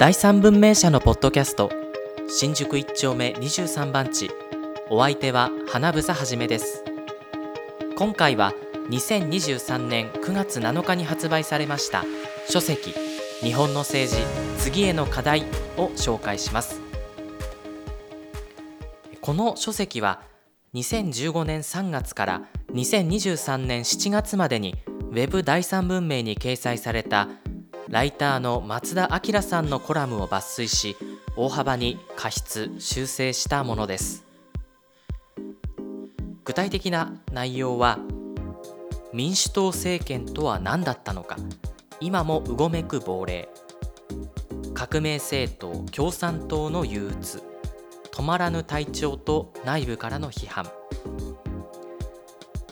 第三文明社のポッドキャスト。新宿一丁目23番地。お相手は花房はじめです。今回は2023年9月7日に発売されました。書籍日本の政治次への課題を紹介します。この書籍は2015年3月から2023年7月までに Web 第三文明に掲載されたライターの松田明さんのコラムを抜粋し大幅に過失修正したものです。具体的な内容は民主党政権とは何だったのか。今もうごめく亡霊。革命政党共産党の憂鬱。止まらぬ体調と内部からの批判。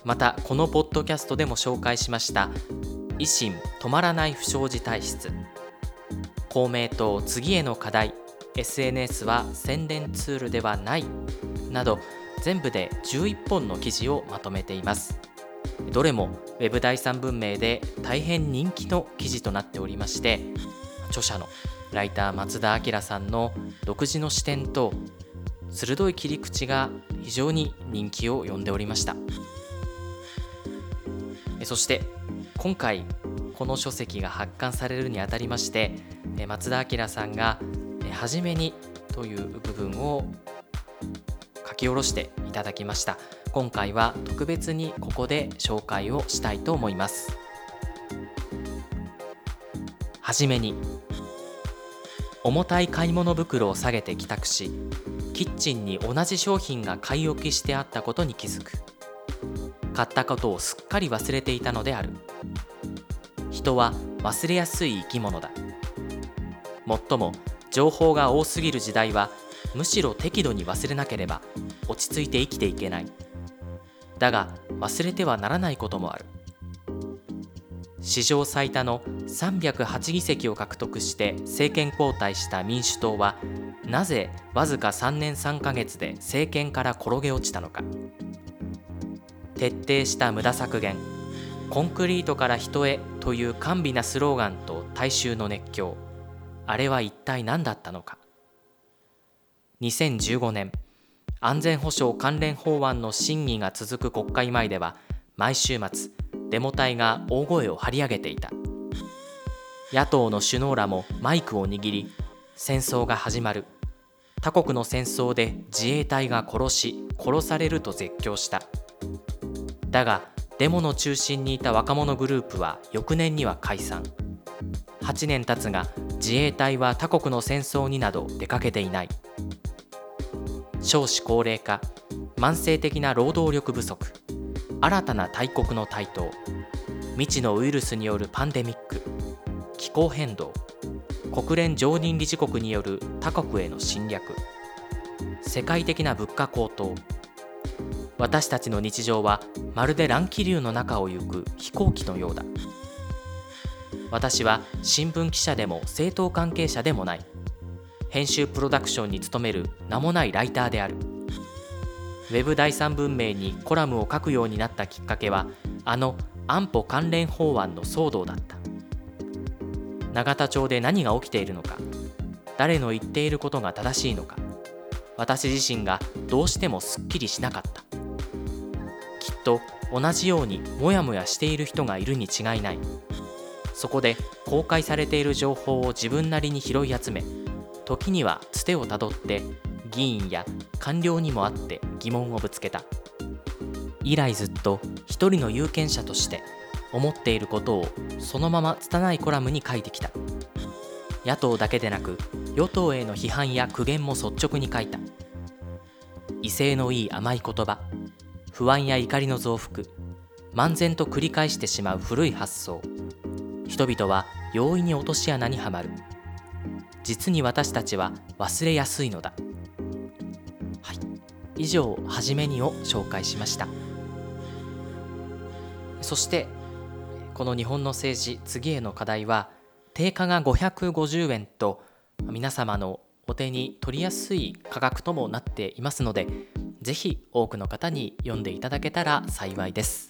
またこのポッドキャストでも紹介しました維新止まらない不祥事体質公明党次への課題 SNS は宣伝ツールではないなど全部で11本の記事をまとめていますどれも Web 第三文明で大変人気の記事となっておりまして著者のライター松田明さんの独自の視点と鋭い切り口が非常に人気を呼んでおりましたそして今回この書籍が発刊されるにあたりまして松田明さんが「はじめに」という部分を書き下ろしていただきました。今回は特別にここで紹介をしたいと思います。はじめに重たい買い物袋を下げて帰宅しキッチンに同じ商品が買い置きしてあったことに気づく。買ったことをすっかり忘れていたのである。人は忘れやすい生き物だ。もっとも情報が多すぎる時代はむしろ適度に忘れなければ落ち着いて生きていけない。だが忘れてはならないこともある。史上最多の308議席を獲得して政権交代した民主党はなぜわずか3年3ヶ月で政権から転げ落ちたのか。徹底した無駄削減。コンクリートから人へという甘美なスローガンと大衆の熱狂。あれは一体何だったのか。2015年安全保障関連法案の審議が続く国会前では毎週末デモ隊が大声を張り上げていた。野党の首脳らもマイクを握り戦争が始まる。他国の戦争で自衛隊が殺し殺されると絶叫した。だがデモの中心にいた若者グループは翌年には解散。8年経つが自衛隊は他国の戦争になど出かけていない。少子高齢化慢性的な労働力不足新たな大国の台頭未知のウイルスによるパンデミック気候変動国連常任理事国による他国への侵略世界的な物価高騰私たちの日常はまるで乱気流の中を行く飛行機のようだ。私は新聞記者でも政党関係者でもない。編集プロダクションに勤める名もないライターである。ウェブ第三文明にコラムを書くようになったきっかけはあの安保関連法案の騒動だった。永田町で何が起きているのか誰の言っていることが正しいのか私自身がどうしてもすっきりしなかった。と同じようにモヤモヤしている人がいるに違いない。そこで公開されている情報を自分なりに拾い集め時にはつてをたどって議員や官僚にもあって疑問をぶつけた。以来ずっと一人の有権者として思っていることをそのまま拙いコラムに書いてきた。野党だけでなく与党への批判や苦言も率直に書いた。威勢のいい甘い言葉不安や怒りの増幅漫然と繰り返してしまう古い発想。人々は容易に落とし穴にはまる。実に私たちは忘れやすいのだ。はい、以上「はじめに」を紹介しました。そしてこの日本の政治次への課題は定価が550円と皆様のお手に取りやすい価格ともなっていますのでぜひ多くの方に読んでいただけたら幸いです。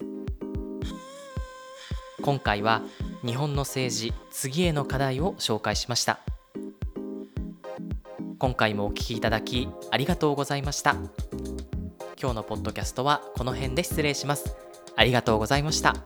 今回は日本の政治次への課題を紹介しました。今回もお聞きいただきありがとうございました。今日のポッドキャストはこの辺で失礼します。ありがとうございました。